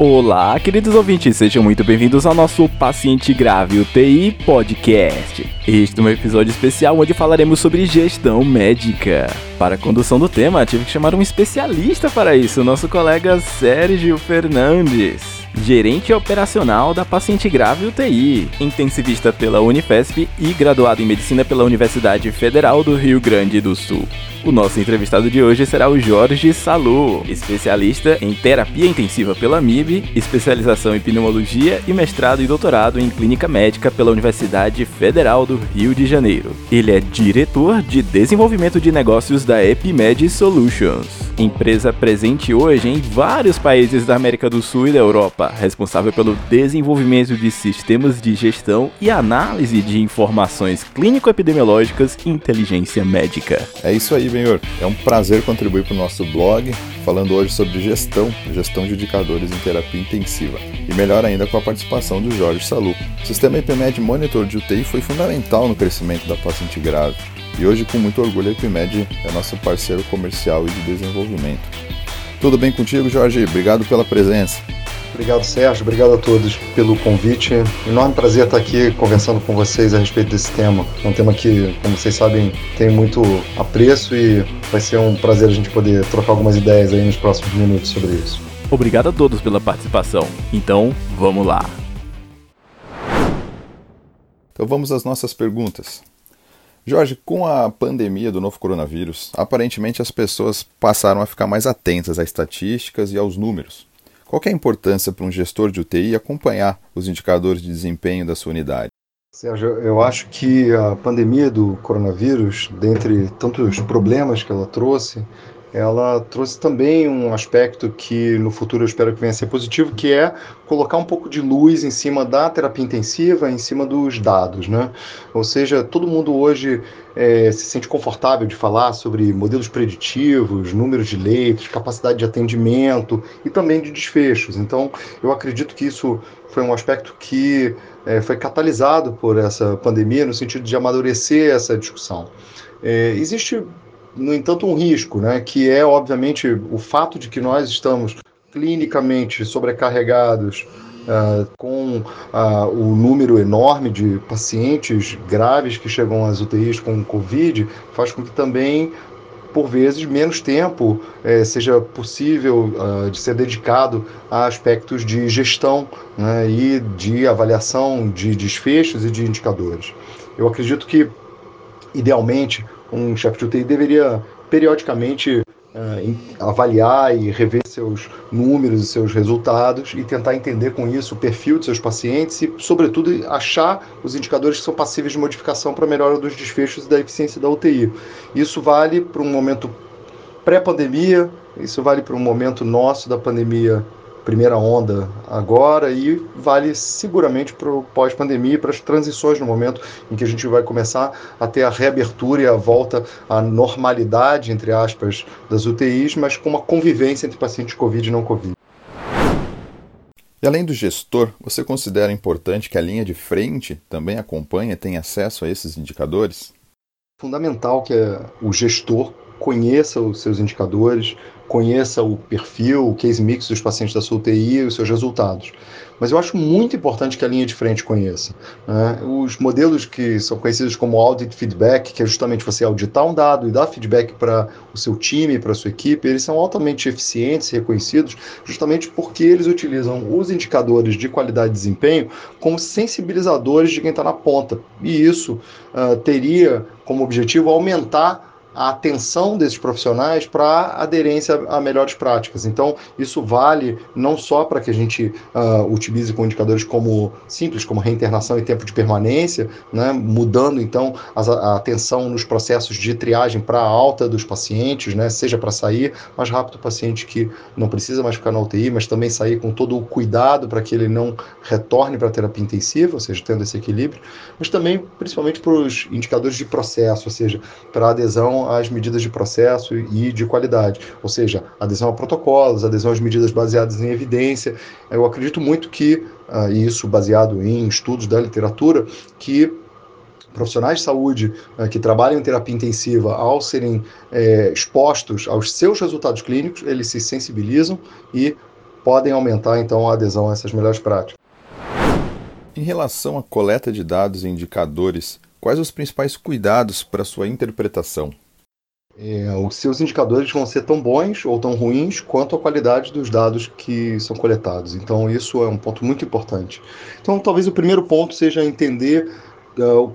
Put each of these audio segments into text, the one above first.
Olá, queridos ouvintes, sejam muito bem-vindos ao nosso Paciente Grave UTI Podcast. Este é um episódio especial onde falaremos sobre gestão médica. Para a condução do tema, tive que chamar um especialista para isso, nosso colega Sérgio Fernandes gerente operacional da paciente grave UTI, intensivista pela Unifesp e graduado em medicina pela Universidade Federal do Rio Grande do Sul. O nosso entrevistado de hoje será o Jorge Salu, especialista em terapia intensiva pela MIB, especialização em pneumologia e mestrado e doutorado em clínica médica pela Universidade Federal do Rio de Janeiro. Ele é diretor de desenvolvimento de negócios da Epimed Solutions empresa presente hoje em vários países da América do Sul e da Europa, responsável pelo desenvolvimento de sistemas de gestão e análise de informações clínico-epidemiológicas e inteligência médica. É isso aí, Benhor. É um prazer contribuir para o nosso blog, falando hoje sobre gestão, gestão de indicadores em terapia intensiva. E melhor ainda com a participação do Jorge Salu. O sistema EPMED Monitor de UTI foi fundamental no crescimento da paciente grave e hoje, com muito orgulho, a Epimed é nosso parceiro comercial e de desenvolvimento. Tudo bem contigo, Jorge? Obrigado pela presença. Obrigado, Sérgio. Obrigado a todos pelo convite. Enorme prazer estar aqui conversando com vocês a respeito desse tema. É um tema que, como vocês sabem, tem muito apreço e vai ser um prazer a gente poder trocar algumas ideias aí nos próximos minutos sobre isso. Obrigado a todos pela participação. Então, vamos lá. Então vamos às nossas perguntas. Jorge, com a pandemia do novo coronavírus, aparentemente as pessoas passaram a ficar mais atentas às estatísticas e aos números. Qual é a importância para um gestor de UTI acompanhar os indicadores de desempenho da sua unidade? Sérgio, eu acho que a pandemia do coronavírus, dentre tantos problemas que ela trouxe, ela trouxe também um aspecto que no futuro eu espero que venha a ser positivo, que é colocar um pouco de luz em cima da terapia intensiva, em cima dos dados, né? Ou seja, todo mundo hoje é, se sente confortável de falar sobre modelos preditivos, números de leitos, capacidade de atendimento e também de desfechos. Então, eu acredito que isso foi um aspecto que é, foi catalisado por essa pandemia no sentido de amadurecer essa discussão. É, existe no entanto, um risco, né, que é, obviamente, o fato de que nós estamos clinicamente sobrecarregados uh, com uh, o número enorme de pacientes graves que chegam às UTIs com Covid, faz com que também por vezes, menos tempo eh, seja possível uh, de ser dedicado a aspectos de gestão né, e de avaliação de desfechos e de indicadores. Eu acredito que, idealmente, um chefe de UTI deveria periodicamente uh, avaliar e rever seus números e seus resultados e tentar entender com isso o perfil de seus pacientes e, sobretudo, achar os indicadores que são passíveis de modificação para melhora dos desfechos e da eficiência da UTI. Isso vale para um momento pré-pandemia, isso vale para um momento nosso da pandemia primeira onda agora e vale seguramente para o pós-pandemia, para as transições no momento em que a gente vai começar a ter a reabertura e a volta à normalidade, entre aspas, das UTIs, mas com uma convivência entre pacientes Covid e não Covid. E além do gestor, você considera importante que a linha de frente também acompanhe e tenha acesso a esses indicadores? Fundamental que o gestor conheça os seus indicadores, conheça o perfil, o case mix dos pacientes da sua UTI os seus resultados. Mas eu acho muito importante que a linha de frente conheça. Né? Os modelos que são conhecidos como audit feedback, que é justamente você auditar um dado e dar feedback para o seu time, para a sua equipe, eles são altamente eficientes e reconhecidos justamente porque eles utilizam os indicadores de qualidade e desempenho como sensibilizadores de quem está na ponta. E isso uh, teria como objetivo aumentar a atenção desses profissionais para aderência a melhores práticas. Então, isso vale não só para que a gente uh, utilize com indicadores como simples, como reinternação e tempo de permanência, né, mudando então a, atenção nos processos de triagem para alta dos pacientes, né, seja para sair mais rápido o paciente que não precisa mais ficar na UTI, mas também sair com todo o cuidado para que ele não retorne para a terapia intensiva, ou seja, tendo esse equilíbrio, mas também principalmente para os indicadores de processo, ou seja, para a adesão às medidas de processo e de qualidade, ou seja, adesão a protocolos, adesão às medidas baseadas em evidência. Eu acredito muito que, uh, e isso baseado em estudos da literatura, que profissionais de saúde uh, que trabalham em terapia intensiva, ao serem uh, expostos aos seus resultados clínicos, eles se sensibilizam e podem aumentar então a adesão a essas melhores práticas. Em relação à coleta de dados e indicadores, quais os principais cuidados para sua interpretação? É, os seus indicadores vão ser tão bons ou tão ruins quanto a qualidade dos dados que são coletados. Então, isso é um ponto muito importante. Então, talvez o primeiro ponto seja entender uh,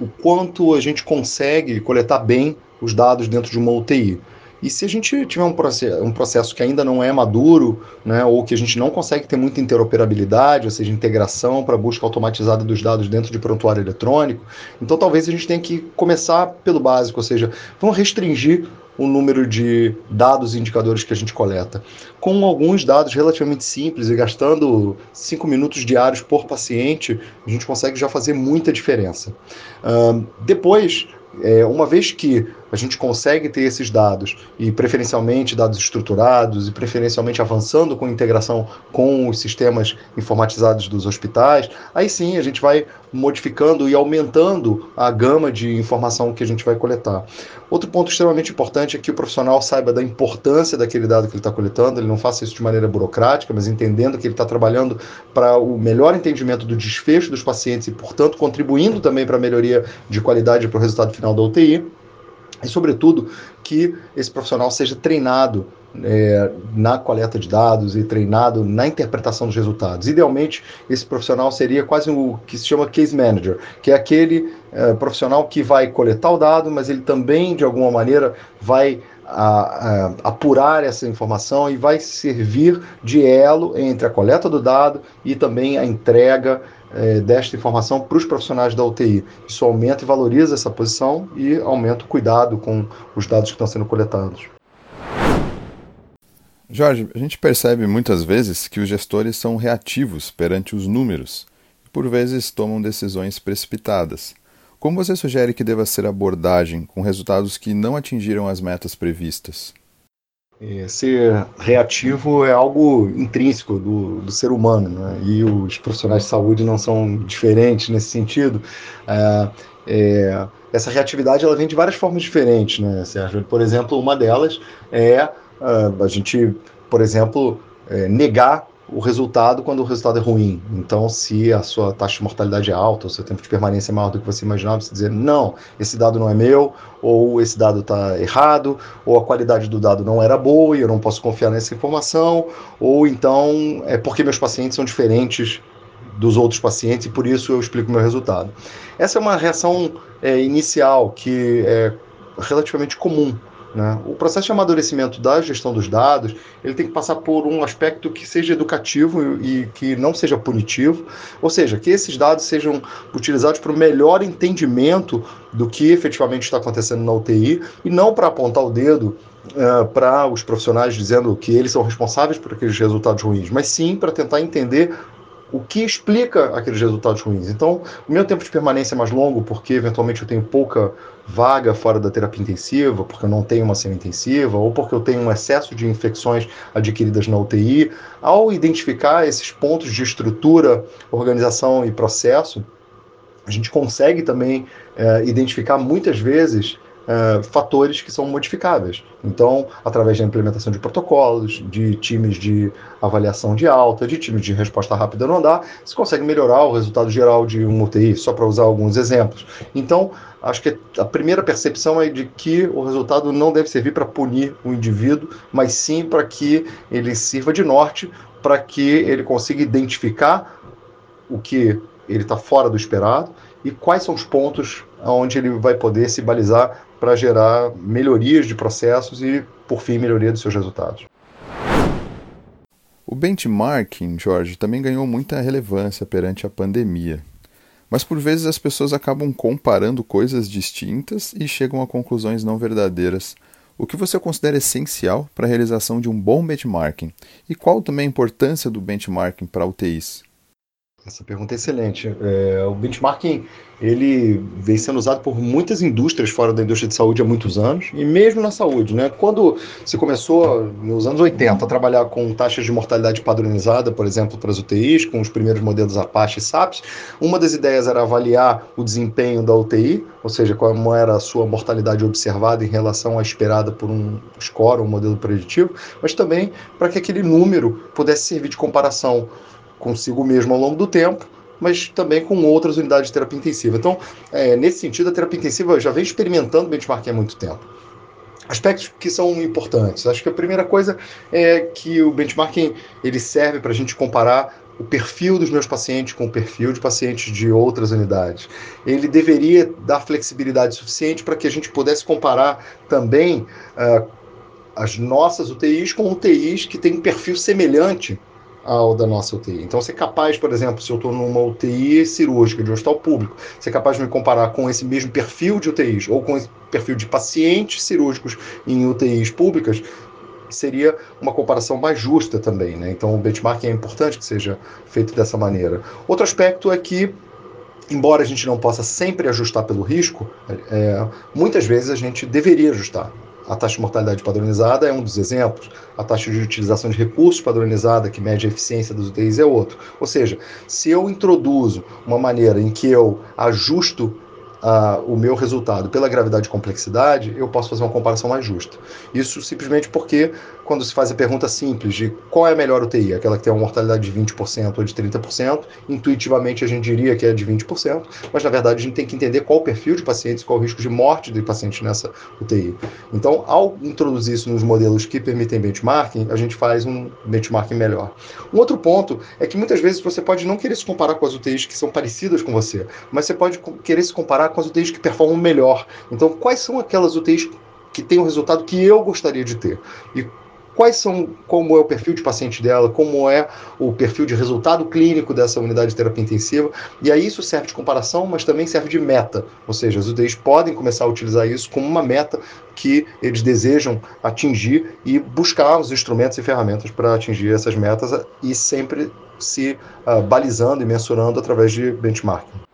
o quanto a gente consegue coletar bem os dados dentro de uma UTI. E se a gente tiver um processo, um processo que ainda não é maduro, né, ou que a gente não consegue ter muita interoperabilidade, ou seja, integração para busca automatizada dos dados dentro de prontuário eletrônico, então talvez a gente tenha que começar pelo básico, ou seja, vamos restringir o número de dados e indicadores que a gente coleta. Com alguns dados relativamente simples e gastando 5 minutos diários por paciente, a gente consegue já fazer muita diferença. Uh, depois, é, uma vez que a gente consegue ter esses dados, e preferencialmente dados estruturados, e preferencialmente avançando com integração com os sistemas informatizados dos hospitais, aí sim a gente vai modificando e aumentando a gama de informação que a gente vai coletar. Outro ponto extremamente importante é que o profissional saiba da importância daquele dado que ele está coletando, ele não faça isso de maneira burocrática, mas entendendo que ele está trabalhando para o melhor entendimento do desfecho dos pacientes e, portanto, contribuindo também para a melhoria de qualidade para o resultado final da UTI e, sobretudo, que esse profissional seja treinado é, na coleta de dados e treinado na interpretação dos resultados. Idealmente, esse profissional seria quase o que se chama case manager, que é aquele é, profissional que vai coletar o dado, mas ele também, de alguma maneira, vai a, a, apurar essa informação e vai servir de elo entre a coleta do dado e também a entrega é, desta informação para os profissionais da UTI. Isso aumenta e valoriza essa posição e aumenta o cuidado com os dados que estão sendo coletados. Jorge, a gente percebe muitas vezes que os gestores são reativos perante os números e, por vezes, tomam decisões precipitadas. Como você sugere que deva ser abordagem com resultados que não atingiram as metas previstas? É, ser reativo é algo intrínseco do, do ser humano, né? e os profissionais de saúde não são diferentes nesse sentido. É, é, essa reatividade ela vem de várias formas diferentes, né, Sérgio? Por exemplo, uma delas é uh, a gente, por exemplo, é, negar o resultado quando o resultado é ruim. Então, se a sua taxa de mortalidade é alta, o seu tempo de permanência é maior do que você imaginava, você dizer, não, esse dado não é meu, ou esse dado está errado, ou a qualidade do dado não era boa e eu não posso confiar nessa informação, ou então é porque meus pacientes são diferentes dos outros pacientes e por isso eu explico meu resultado. Essa é uma reação é, inicial que é relativamente comum né? O processo de amadurecimento da gestão dos dados ele tem que passar por um aspecto que seja educativo e que não seja punitivo, ou seja, que esses dados sejam utilizados para o melhor entendimento do que efetivamente está acontecendo na UTI e não para apontar o dedo uh, para os profissionais dizendo que eles são responsáveis por aqueles resultados ruins, mas sim para tentar entender o que explica aqueles resultados ruins. Então, o meu tempo de permanência é mais longo porque eventualmente eu tenho pouca vaga fora da terapia intensiva, porque eu não tenho uma cena intensiva, ou porque eu tenho um excesso de infecções adquiridas na UTI. Ao identificar esses pontos de estrutura, organização e processo, a gente consegue também é, identificar muitas vezes uh, fatores que são modificáveis. Então, através da implementação de protocolos, de times de avaliação de alta, de times de resposta rápida no andar, se consegue melhorar o resultado geral de um UTI, só para usar alguns exemplos. Então, acho que a primeira percepção é de que o resultado não deve servir para punir o indivíduo, mas sim para que ele sirva de norte, para que ele consiga identificar o que ele está fora do esperado e quais são os pontos onde ele vai poder se balizar para gerar melhorias de processos e, por fim, melhoria dos seus resultados. O benchmarking, Jorge, também ganhou muita relevância perante a pandemia. Mas por vezes as pessoas acabam comparando coisas distintas e chegam a conclusões não verdadeiras. O que você considera essencial para a realização de um bom benchmarking? E qual também a importância do benchmarking para UTIs? Essa pergunta é excelente. É, o benchmarking ele vem sendo usado por muitas indústrias fora da indústria de saúde há muitos anos, e mesmo na saúde. Né? Quando se começou, nos anos 80, a trabalhar com taxas de mortalidade padronizada, por exemplo, para as UTIs, com os primeiros modelos Apache e SAPS, uma das ideias era avaliar o desempenho da UTI, ou seja, como era a sua mortalidade observada em relação à esperada por um score, um modelo preditivo, mas também para que aquele número pudesse servir de comparação consigo mesmo ao longo do tempo, mas também com outras unidades de terapia intensiva. Então, é, nesse sentido, a terapia intensiva já vem experimentando benchmarking há muito tempo. Aspectos que são importantes. Acho que a primeira coisa é que o benchmarking ele serve para a gente comparar o perfil dos meus pacientes com o perfil de pacientes de outras unidades. Ele deveria dar flexibilidade suficiente para que a gente pudesse comparar também uh, as nossas UTIs com UTIs que têm um perfil semelhante ao da nossa UTI. Então, ser capaz, por exemplo, se eu estou numa UTI cirúrgica de hospital público, ser capaz de me comparar com esse mesmo perfil de UTIs ou com esse perfil de pacientes cirúrgicos em UTIs públicas, seria uma comparação mais justa também. Né? Então, o benchmarking é importante que seja feito dessa maneira. Outro aspecto é que embora a gente não possa sempre ajustar pelo risco, é, muitas vezes a gente deveria ajustar. A taxa de mortalidade padronizada é um dos exemplos. A taxa de utilização de recursos padronizada, que mede a eficiência das UTIs, é outro. Ou seja, se eu introduzo uma maneira em que eu ajusto o meu resultado pela gravidade e complexidade, eu posso fazer uma comparação mais justa. Isso simplesmente porque, quando se faz a pergunta simples de qual é a melhor UTI, aquela que tem uma mortalidade de 20% ou de 30%, intuitivamente a gente diria que é de 20%, mas na verdade a gente tem que entender qual o perfil de pacientes, qual o risco de morte de paciente nessa UTI. Então, ao introduzir isso nos modelos que permitem benchmarking, a gente faz um benchmarking melhor. Um outro ponto é que muitas vezes você pode não querer se comparar com as UTIs que são parecidas com você, mas você pode querer se comparar com as UTIs que performam melhor. Então, quais são aquelas UTIs que têm o resultado que eu gostaria de ter? E quais são, como é o perfil de paciente dela, como é o perfil de resultado clínico dessa unidade de terapia intensiva. E aí isso serve de comparação, mas também serve de meta. Ou seja, as UTIs podem começar a utilizar isso como uma meta que eles desejam atingir e buscar os instrumentos e ferramentas para atingir essas metas e sempre se uh, balizando e mensurando através de benchmarking.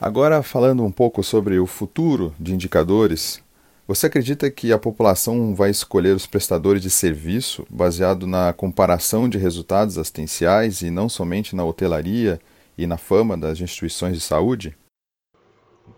Agora, falando um pouco sobre o futuro de indicadores, você acredita que a população vai escolher os prestadores de serviço baseado na comparação de resultados assistenciais e não somente na hotelaria e na fama das instituições de saúde?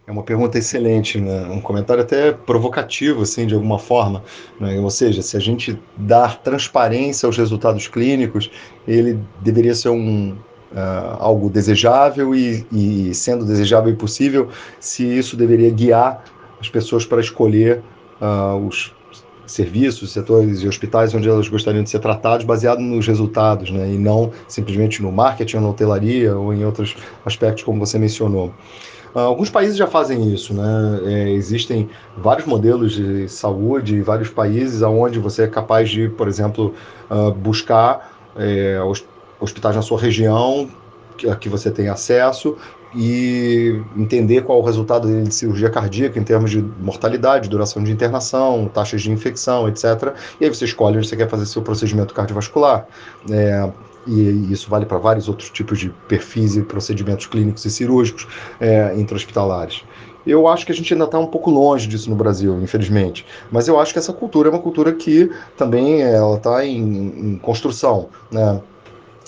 É uma pergunta excelente, né? um comentário até provocativo, assim, de alguma forma. Né? Ou seja, se a gente dar transparência aos resultados clínicos, ele deveria ser um, uh, algo desejável e, e, sendo desejável e possível, se isso deveria guiar as pessoas para escolher uh, os serviços, setores e hospitais onde elas gostariam de ser tratados baseado nos resultados, né, e não simplesmente no marketing, na hotelaria ou em outros aspectos como você mencionou. Uh, alguns países já fazem isso, né? É, existem vários modelos de saúde, vários países onde você é capaz de, por exemplo, uh, buscar é, hospitais na sua região que, que você tem acesso e entender qual o resultado de cirurgia cardíaca em termos de mortalidade, duração de internação, taxas de infecção, etc. E aí você escolhe onde você quer fazer seu procedimento cardiovascular. É, e isso vale para vários outros tipos de perfis e procedimentos clínicos e cirúrgicos é, intra-hospitalares. Eu acho que a gente ainda está um pouco longe disso no Brasil, infelizmente. Mas eu acho que essa cultura é uma cultura que também ela está em, em construção. Né?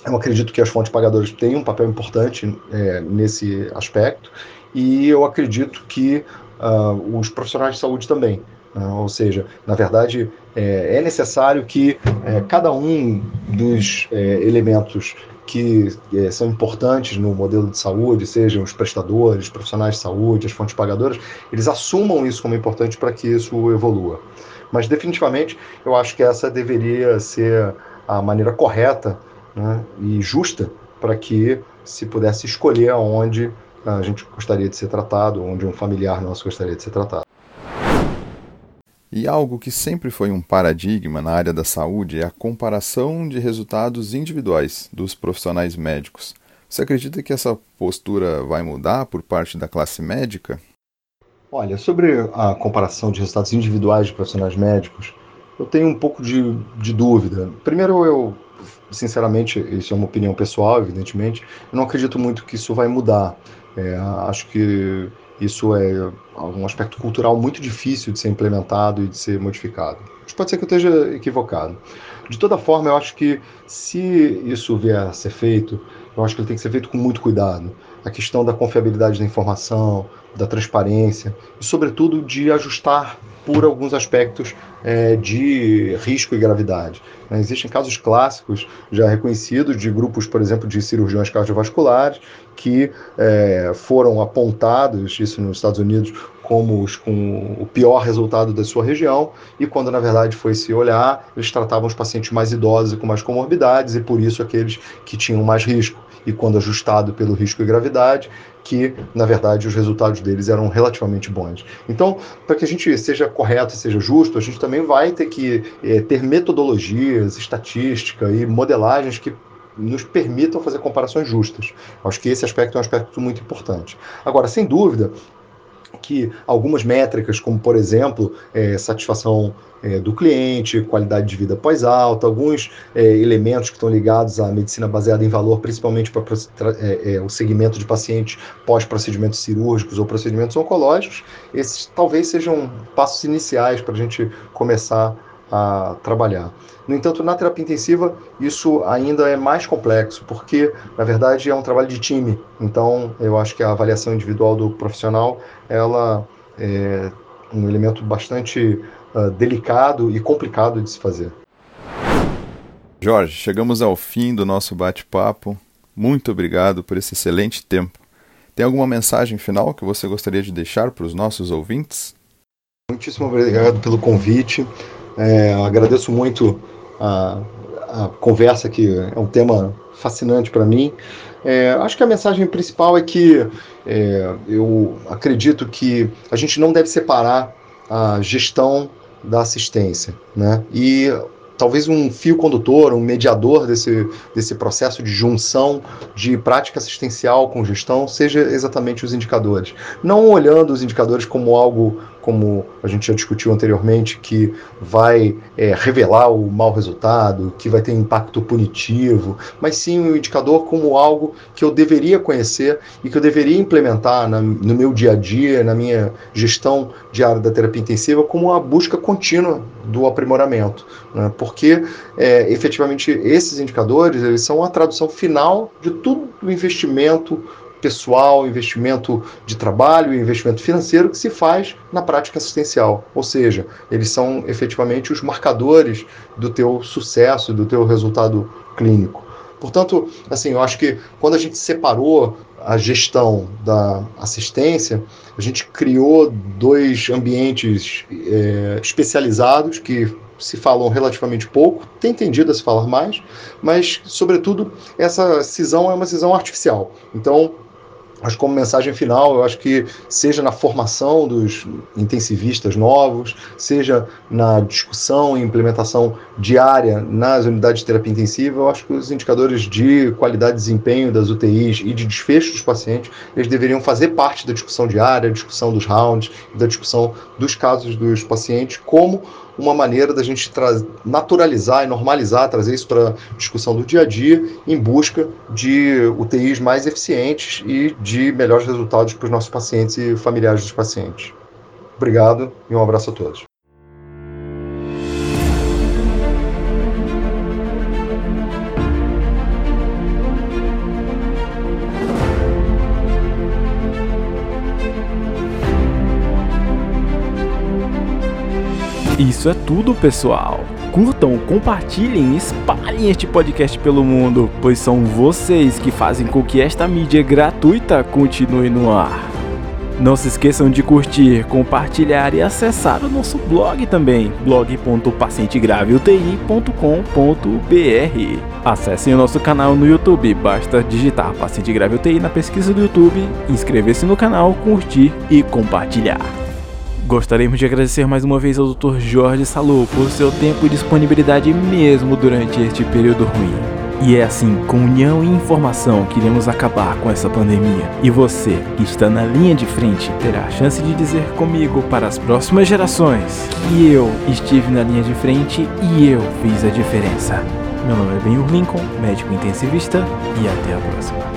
Eu acredito que as fontes pagadoras têm um papel importante é, nesse aspecto e eu acredito que uh, os profissionais de saúde também. Uh, ou seja, na verdade, é, é necessário que é, cada um dos é, elementos que é, são importantes no modelo de saúde, sejam os prestadores, profissionais de saúde, as fontes pagadoras, eles assumam isso como importante para que isso evolua. Mas definitivamente eu acho que essa deveria ser a maneira correta né, e justa para que se pudesse escolher aonde a gente gostaria de ser tratado, onde um familiar nosso gostaria de ser tratado. E algo que sempre foi um paradigma na área da saúde é a comparação de resultados individuais dos profissionais médicos. Você acredita que essa postura vai mudar por parte da classe médica? Olha, sobre a comparação de resultados individuais de profissionais médicos, eu tenho um pouco de, de dúvida. Primeiro, eu, sinceramente, isso é uma opinião pessoal, evidentemente, eu não acredito muito que isso vai mudar. É, acho que isso é um aspecto cultural muito difícil de ser implementado e de ser modificado. Mas pode ser que eu esteja equivocado. De toda forma, eu acho que se isso vier a ser feito, eu acho que ele tem que ser feito com muito cuidado. A questão da confiabilidade da informação, da transparência e, sobretudo, de ajustar por alguns aspectos é, de risco e gravidade. Né? Existem casos clássicos já reconhecidos de grupos, por exemplo, de cirurgiões cardiovasculares que é, foram apontados, isso nos Estados Unidos, como os com o pior resultado da sua região, e quando na verdade foi se olhar, eles tratavam os pacientes mais idosos e com mais comorbidades, e por isso aqueles que tinham mais risco. E quando ajustado pelo risco e gravidade, que na verdade os resultados deles eram relativamente bons. Então, para que a gente seja correto e seja justo, a gente também vai ter que é, ter metodologias, estatística e modelagens que nos permitam fazer comparações justas. Acho que esse aspecto é um aspecto muito importante. Agora, sem dúvida, que algumas métricas, como por exemplo, é, satisfação é, do cliente, qualidade de vida pós-alta, alguns é, elementos que estão ligados à medicina baseada em valor, principalmente para é, é, o segmento de pacientes pós-procedimentos cirúrgicos ou procedimentos oncológicos, esses talvez sejam passos iniciais para a gente começar a trabalhar. No entanto, na terapia intensiva, isso ainda é mais complexo, porque, na verdade, é um trabalho de time. Então, eu acho que a avaliação individual do profissional, ela é um elemento bastante uh, delicado e complicado de se fazer. Jorge, chegamos ao fim do nosso bate-papo. Muito obrigado por esse excelente tempo. Tem alguma mensagem final que você gostaria de deixar para os nossos ouvintes? Muitíssimo obrigado pelo convite. É, agradeço muito a, a, conversa, que é um tema fascinante para mim. É, acho que a mensagem principal é que é, eu acredito que a gente não deve separar a gestão da assistência. Né? E talvez um fio condutor, um mediador desse, desse processo de junção de prática assistencial com gestão seja exatamente os indicadores. Não olhando os indicadores como algo como a gente já discutiu anteriormente, que vai é, revelar o mau resultado, que vai ter impacto punitivo, mas sim o um indicador como algo que eu deveria conhecer e que eu deveria implementar na, no meu dia a dia, na minha gestão diária da terapia intensiva, como uma busca contínua do aprimoramento. Né? Porque, é, efetivamente, esses indicadores eles são a tradução final de todo o investimento pessoal, investimento de trabalho e investimento financeiro que se faz na prática assistencial. Ou seja, eles são efetivamente os marcadores do teu sucesso, do teu resultado clínico. Portanto, assim, eu acho que quando a gente separou a gestão da assistência, a gente criou dois ambientes é, especializados que se falam relativamente pouco, tem tendido a se falar mais, mas, sobretudo, essa cisão é uma cisão artificial. Então, mas como mensagem final, eu acho que seja na formação dos intensivistas novos, seja na discussão e implementação diária nas unidades de terapia intensiva, eu acho que os indicadores de qualidade de desempenho das UTIs e de desfecho dos pacientes, eles deveriam fazer parte da discussão diária, discussão dos rounds, da discussão dos casos dos pacientes, como uma maneira da gente naturalizar e normalizar, trazer isso para a discussão do dia a dia, em busca de UTIs mais eficientes e de melhores resultados para os nossos pacientes e familiares dos pacientes. Obrigado e um abraço a todos. Isso é tudo, pessoal. Curtam, compartilhem, espalhem este podcast pelo mundo, pois são vocês que fazem com que esta mídia gratuita continue no ar. Não se esqueçam de curtir, compartilhar e acessar o nosso blog também, blog.pacientegraveUTI.com.br. Acessem o nosso canal no YouTube, basta digitar Paciente Grave UTI na pesquisa do YouTube, inscrever-se no canal, curtir e compartilhar. Gostaríamos de agradecer mais uma vez ao Dr. Jorge Salu por seu tempo e disponibilidade mesmo durante este período ruim. E é assim, com união e informação, que iremos acabar com essa pandemia. E você, que está na linha de frente, terá a chance de dizer comigo para as próximas gerações que eu estive na linha de frente e eu fiz a diferença. Meu nome é Benhur Lincoln, médico intensivista, e até a próxima.